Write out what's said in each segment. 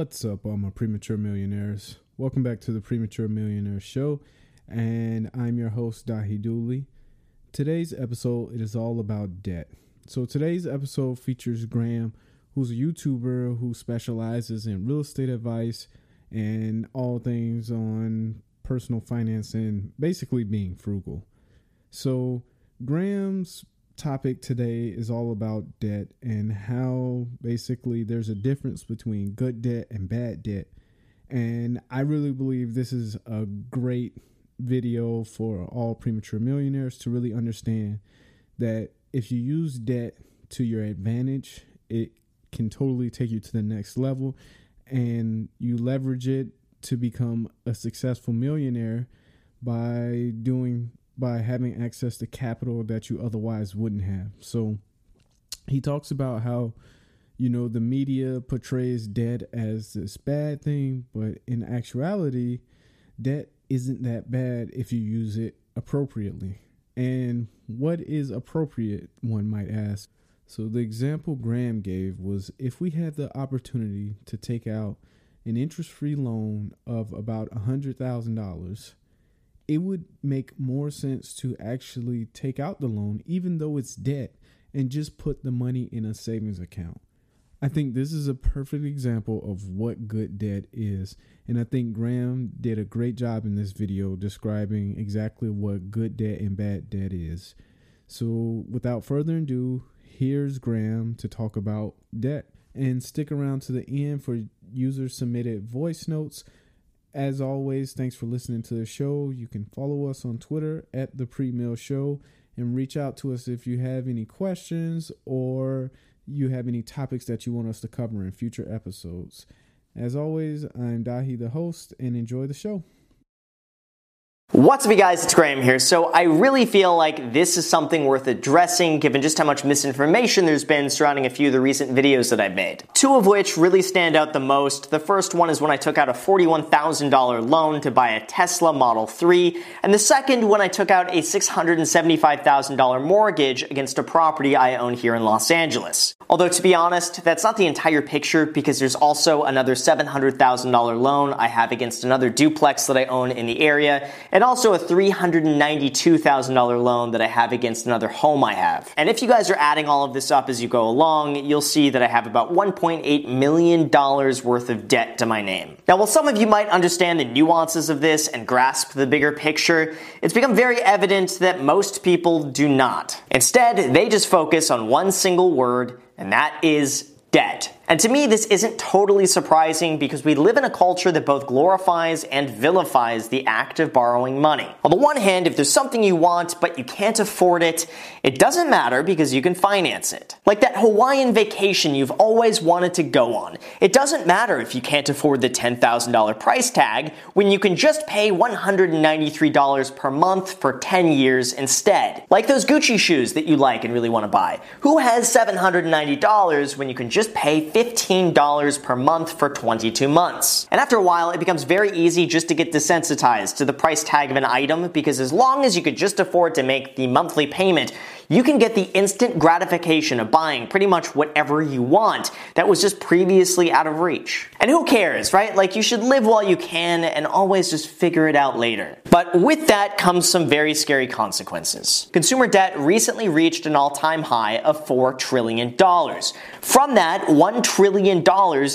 What's up, all my premature millionaires? Welcome back to the Premature Millionaire Show, and I'm your host, Dahi Dooley. Today's episode it is all about debt. So today's episode features Graham, who's a YouTuber who specializes in real estate advice and all things on personal finance and basically being frugal. So Graham's topic today is all about debt and how basically there's a difference between good debt and bad debt. And I really believe this is a great video for all premature millionaires to really understand that if you use debt to your advantage, it can totally take you to the next level and you leverage it to become a successful millionaire by doing by having access to capital that you otherwise wouldn't have. So he talks about how you know the media portrays debt as this bad thing, but in actuality, debt isn't that bad if you use it appropriately. And what is appropriate, one might ask. So the example Graham gave was if we had the opportunity to take out an interest-free loan of about a $100,000 it would make more sense to actually take out the loan, even though it's debt, and just put the money in a savings account. I think this is a perfect example of what good debt is. And I think Graham did a great job in this video describing exactly what good debt and bad debt is. So, without further ado, here's Graham to talk about debt. And stick around to the end for user submitted voice notes as always, thanks for listening to the show. You can follow us on Twitter at the Pre Mill Show and reach out to us if you have any questions or you have any topics that you want us to cover in future episodes. As always, I'm Dahi, the host, and enjoy the show. What's up, you guys? It's Graham here. So, I really feel like this is something worth addressing given just how much misinformation there's been surrounding a few of the recent videos that I've made. Two of which really stand out the most. The first one is when I took out a $41,000 loan to buy a Tesla Model 3, and the second when I took out a $675,000 mortgage against a property I own here in Los Angeles. Although, to be honest, that's not the entire picture because there's also another $700,000 loan I have against another duplex that I own in the area. And and also a $392,000 loan that I have against another home I have. And if you guys are adding all of this up as you go along, you'll see that I have about $1.8 million worth of debt to my name. Now, while some of you might understand the nuances of this and grasp the bigger picture, it's become very evident that most people do not. Instead, they just focus on one single word, and that is debt. And to me, this isn't totally surprising because we live in a culture that both glorifies and vilifies the act of borrowing money. On the one hand, if there's something you want but you can't afford it, it doesn't matter because you can finance it. Like that Hawaiian vacation you've always wanted to go on. It doesn't matter if you can't afford the $10,000 price tag when you can just pay $193 per month for 10 years instead. Like those Gucci shoes that you like and really want to buy. Who has $790 when you can just pay $15 per month for 22 months. And after a while, it becomes very easy just to get desensitized to the price tag of an item because as long as you could just afford to make the monthly payment, you can get the instant gratification of buying pretty much whatever you want that was just previously out of reach. And who cares, right? Like you should live while you can and always just figure it out later. But with that comes some very scary consequences. Consumer debt recently reached an all-time high of $4 trillion. From that, $1 trillion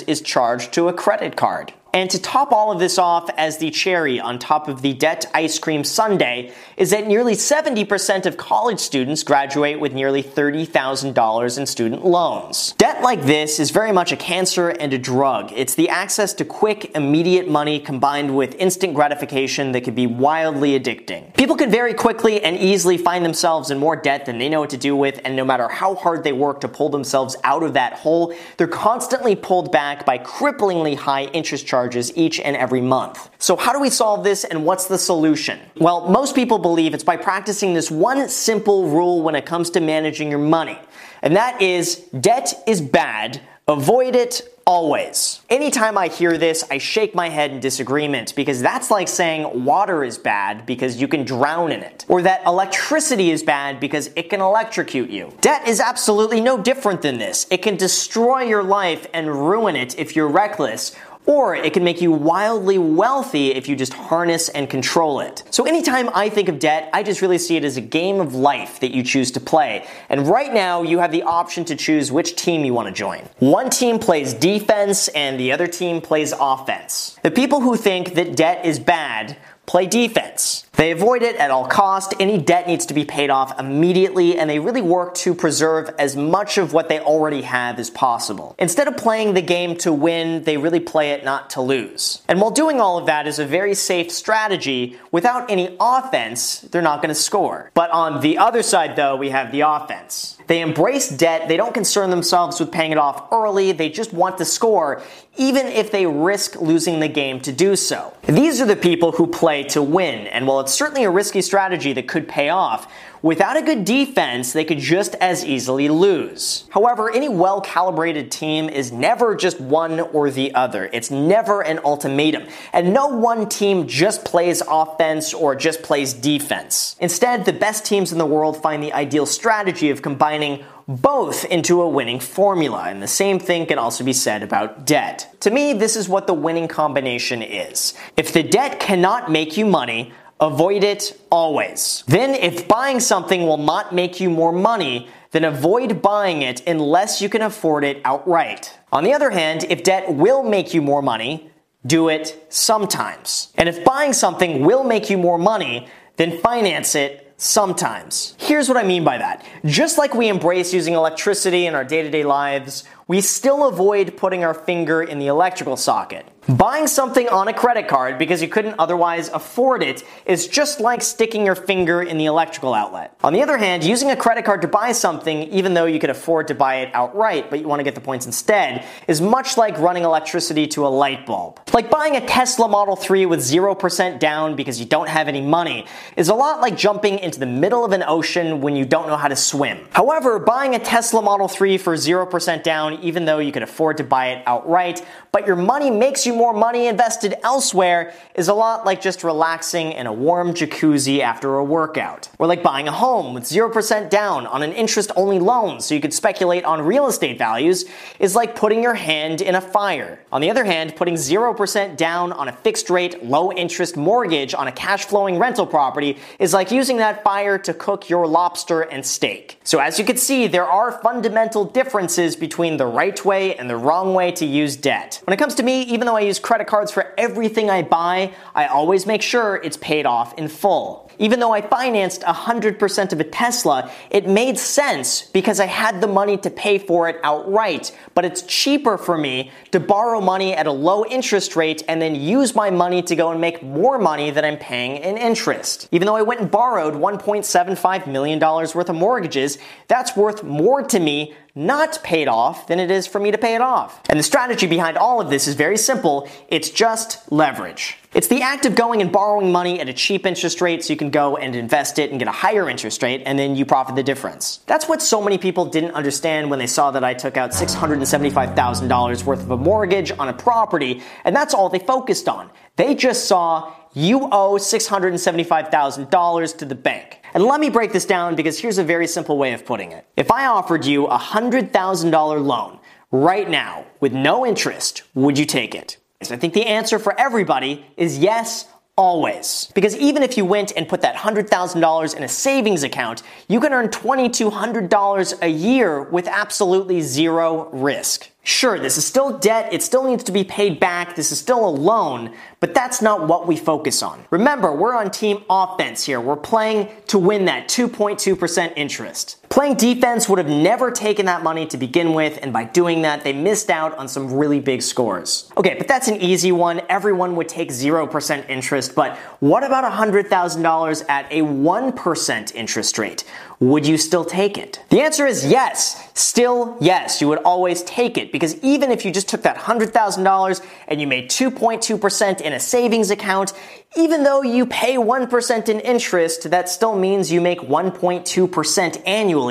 is charged to a credit card. And to top all of this off as the cherry on top of the debt ice cream sundae is that nearly 70% of college students graduate with nearly $30,000 in student loans. Debt like this is very much a cancer and a drug. It's the access to quick, immediate money combined with instant gratification that can be wildly addicting. People can very quickly and easily find themselves in more debt than they know what to do with, and no matter how hard they work to pull themselves out of that hole, they're constantly pulled back by cripplingly high interest charges each and every month. So, how do we solve this and what's the solution? Well, most people believe it's by practicing this one simple rule when it comes to managing your money, and that is debt is bad, avoid it Always. Anytime I hear this, I shake my head in disagreement because that's like saying water is bad because you can drown in it, or that electricity is bad because it can electrocute you. Debt is absolutely no different than this. It can destroy your life and ruin it if you're reckless, or it can make you wildly wealthy if you just harness and control it. So anytime I think of debt, I just really see it as a game of life that you choose to play. And right now, you have the option to choose which team you want to join. One team plays defense and the other team plays offense. The people who think that debt is bad play defense. They avoid it at all cost. Any debt needs to be paid off immediately, and they really work to preserve as much of what they already have as possible. Instead of playing the game to win, they really play it not to lose. And while doing all of that is a very safe strategy, without any offense, they're not going to score. But on the other side, though, we have the offense. They embrace debt, they don't concern themselves with paying it off early, they just want to score, even if they risk losing the game to do so. These are the people who play to win, and while it's certainly a risky strategy that could pay off, Without a good defense, they could just as easily lose. However, any well calibrated team is never just one or the other. It's never an ultimatum. And no one team just plays offense or just plays defense. Instead, the best teams in the world find the ideal strategy of combining both into a winning formula. And the same thing can also be said about debt. To me, this is what the winning combination is. If the debt cannot make you money, Avoid it always. Then, if buying something will not make you more money, then avoid buying it unless you can afford it outright. On the other hand, if debt will make you more money, do it sometimes. And if buying something will make you more money, then finance it sometimes. Here's what I mean by that. Just like we embrace using electricity in our day to day lives, we still avoid putting our finger in the electrical socket. Buying something on a credit card because you couldn't otherwise afford it is just like sticking your finger in the electrical outlet. On the other hand, using a credit card to buy something, even though you could afford to buy it outright, but you want to get the points instead, is much like running electricity to a light bulb. Like buying a Tesla Model 3 with 0% down because you don't have any money is a lot like jumping into the middle of an ocean when you don't know how to swim. However, buying a Tesla Model 3 for 0% down, even though you could afford to buy it outright, but your money makes you more money invested elsewhere is a lot like just relaxing in a warm jacuzzi after a workout. Or like buying a home with 0% down on an interest only loan so you could speculate on real estate values is like putting your hand in a fire. On the other hand, putting 0% down on a fixed rate, low interest mortgage on a cash flowing rental property is like using that fire to cook your lobster and steak. So as you can see, there are fundamental differences between the right way and the wrong way to use debt. When it comes to me, even though I use credit cards for everything I buy, I always make sure it's paid off in full. Even though I financed 100% of a Tesla, it made sense because I had the money to pay for it outright. But it's cheaper for me to borrow money at a low interest rate and then use my money to go and make more money than I'm paying in interest. Even though I went and borrowed $1.75 million worth of mortgages, that's worth more to me not paid off than it is for me to pay it off. And the strategy behind all of this is very simple it's just leverage. It's the act of going and borrowing money at a cheap interest rate so you can go and invest it and get a higher interest rate and then you profit the difference. That's what so many people didn't understand when they saw that I took out $675,000 worth of a mortgage on a property and that's all they focused on. They just saw you owe $675,000 to the bank. And let me break this down because here's a very simple way of putting it. If I offered you a $100,000 loan right now with no interest, would you take it? I think the answer for everybody is yes, always. Because even if you went and put that $100,000 in a savings account, you can earn $2,200 a year with absolutely zero risk. Sure, this is still debt, it still needs to be paid back, this is still a loan, but that's not what we focus on. Remember, we're on team offense here. We're playing to win that 2.2% interest. Playing defense would have never taken that money to begin with, and by doing that, they missed out on some really big scores. Okay, but that's an easy one. Everyone would take 0% interest, but what about $100,000 at a 1% interest rate? Would you still take it? The answer is yes. Still, yes, you would always take it because even if you just took that $100,000 and you made 2.2% in a savings account, even though you pay 1% in interest, that still means you make 1.2% annually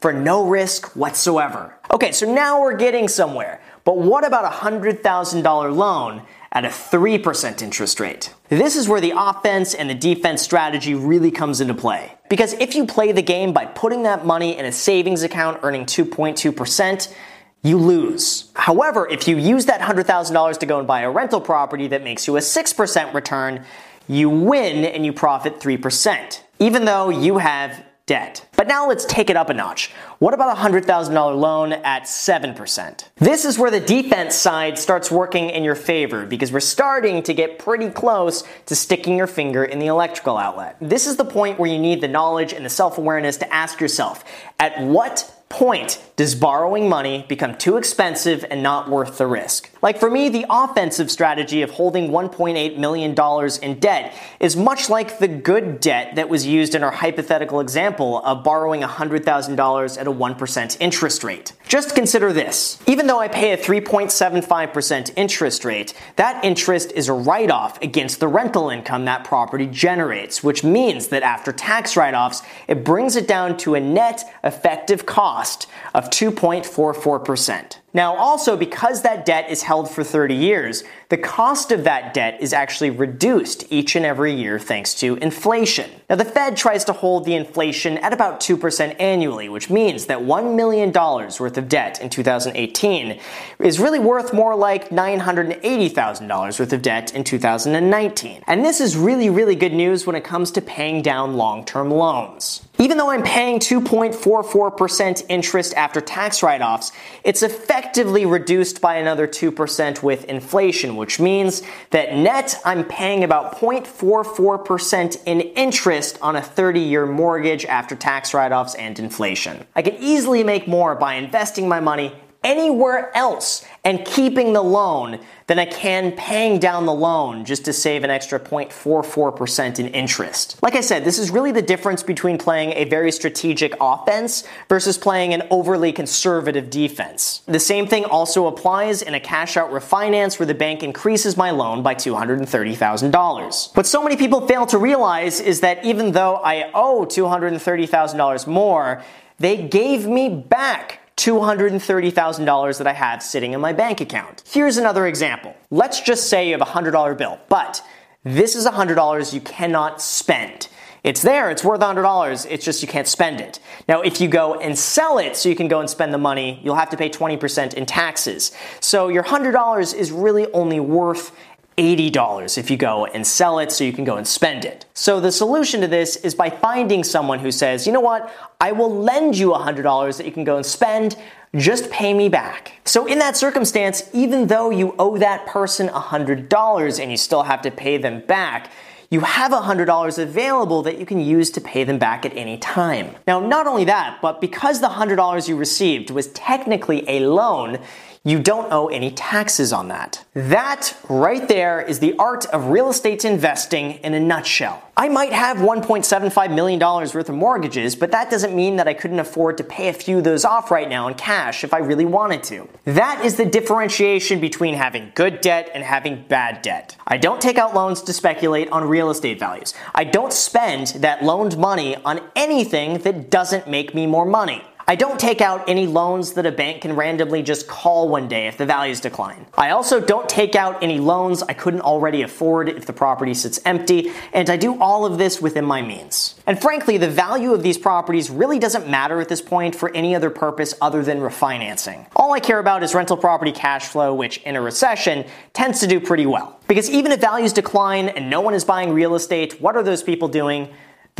for no risk whatsoever. Okay, so now we're getting somewhere. But what about a $100,000 loan at a 3% interest rate? This is where the offense and the defense strategy really comes into play. Because if you play the game by putting that money in a savings account earning 2.2%, you lose. However, if you use that $100,000 to go and buy a rental property that makes you a 6% return, you win and you profit 3%, even though you have debt. But now let's take it up a notch. What about a $100,000 loan at 7%? This is where the defense side starts working in your favor because we're starting to get pretty close to sticking your finger in the electrical outlet. This is the point where you need the knowledge and the self awareness to ask yourself at what point does borrowing money become too expensive and not worth the risk? Like for me, the offensive strategy of holding $1.8 million in debt is much like the good debt that was used in our hypothetical example of borrowing $100,000 at a 1% interest rate. Just consider this. Even though I pay a 3.75% interest rate, that interest is a write off against the rental income that property generates, which means that after tax write offs, it brings it down to a net effective cost of 2.44%. Now, also, because that debt is held for 30 years, the cost of that debt is actually reduced each and every year thanks to inflation. Now, the Fed tries to hold the inflation at about 2% annually, which means that $1 million worth of debt in 2018 is really worth more like $980,000 worth of debt in 2019. And this is really, really good news when it comes to paying down long term loans. Even though I'm paying 2.44% interest after tax write offs, it's effectively reduced by another 2% with inflation, which means that net I'm paying about 0.44% in interest on a 30 year mortgage after tax write offs and inflation. I could easily make more by investing my money anywhere else and keeping the loan than I can paying down the loan just to save an extra 0.44% in interest. Like I said, this is really the difference between playing a very strategic offense versus playing an overly conservative defense. The same thing also applies in a cash out refinance where the bank increases my loan by $230,000. What so many people fail to realize is that even though I owe $230,000 more, they gave me back $230,000 that I have sitting in my bank account. Here's another example. Let's just say you have a $100 bill, but this is $100 you cannot spend. It's there, it's worth $100, it's just you can't spend it. Now, if you go and sell it so you can go and spend the money, you'll have to pay 20% in taxes. So your $100 is really only worth $80 if you go and sell it so you can go and spend it. So the solution to this is by finding someone who says, you know what, I will lend you $100 that you can go and spend, just pay me back. So in that circumstance, even though you owe that person $100 and you still have to pay them back, you have $100 available that you can use to pay them back at any time. Now, not only that, but because the $100 you received was technically a loan, you don't owe any taxes on that. That right there is the art of real estate investing in a nutshell. I might have $1.75 million worth of mortgages, but that doesn't mean that I couldn't afford to pay a few of those off right now in cash if I really wanted to. That is the differentiation between having good debt and having bad debt. I don't take out loans to speculate on real estate values. I don't spend that loaned money on anything that doesn't make me more money. I don't take out any loans that a bank can randomly just call one day if the values decline. I also don't take out any loans I couldn't already afford if the property sits empty, and I do all of this within my means. And frankly, the value of these properties really doesn't matter at this point for any other purpose other than refinancing. All I care about is rental property cash flow, which in a recession tends to do pretty well. Because even if values decline and no one is buying real estate, what are those people doing?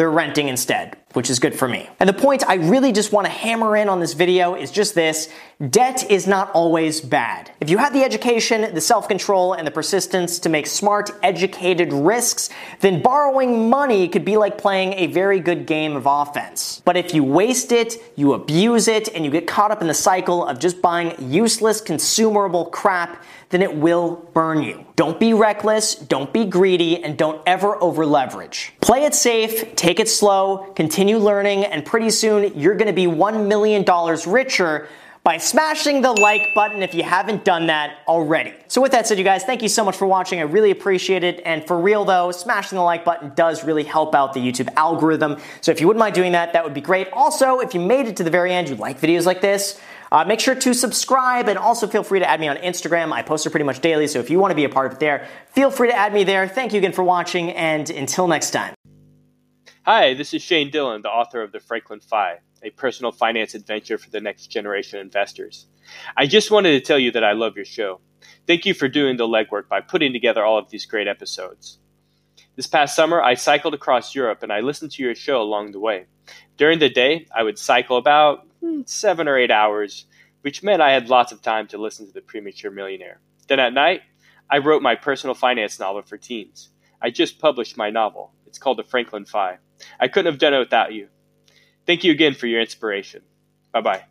They're renting instead, which is good for me. And the point I really just want to hammer in on this video is just this Debt is not always bad. If you have the education, the self control, and the persistence to make smart, educated risks, then borrowing money could be like playing a very good game of offense. But if you waste it, you abuse it, and you get caught up in the cycle of just buying useless, consumable crap, then it will burn you. Don't be reckless, don't be greedy, and don't ever over leverage. Play it safe, take it slow, continue learning, and pretty soon you're gonna be $1 million richer by smashing the like button if you haven't done that already. So with that said, you guys, thank you so much for watching. I really appreciate it. And for real though, smashing the like button does really help out the YouTube algorithm. So if you wouldn't mind doing that, that would be great. Also, if you made it to the very end, you like videos like this, uh, make sure to subscribe and also feel free to add me on Instagram. I post it pretty much daily, so if you want to be a part of it there, feel free to add me there. Thank you again for watching, and until next time. Hi, this is Shane Dillon, the author of The Franklin Five a personal finance adventure for the next generation investors. I just wanted to tell you that I love your show. Thank you for doing the legwork by putting together all of these great episodes. This past summer, I cycled across Europe and I listened to your show along the way. During the day, I would cycle about hmm, seven or eight hours, which meant I had lots of time to listen to The Premature Millionaire. Then at night, I wrote my personal finance novel for teens. I just published my novel. It's called The Franklin Five. I couldn't have done it without you. Thank you again for your inspiration. Bye bye.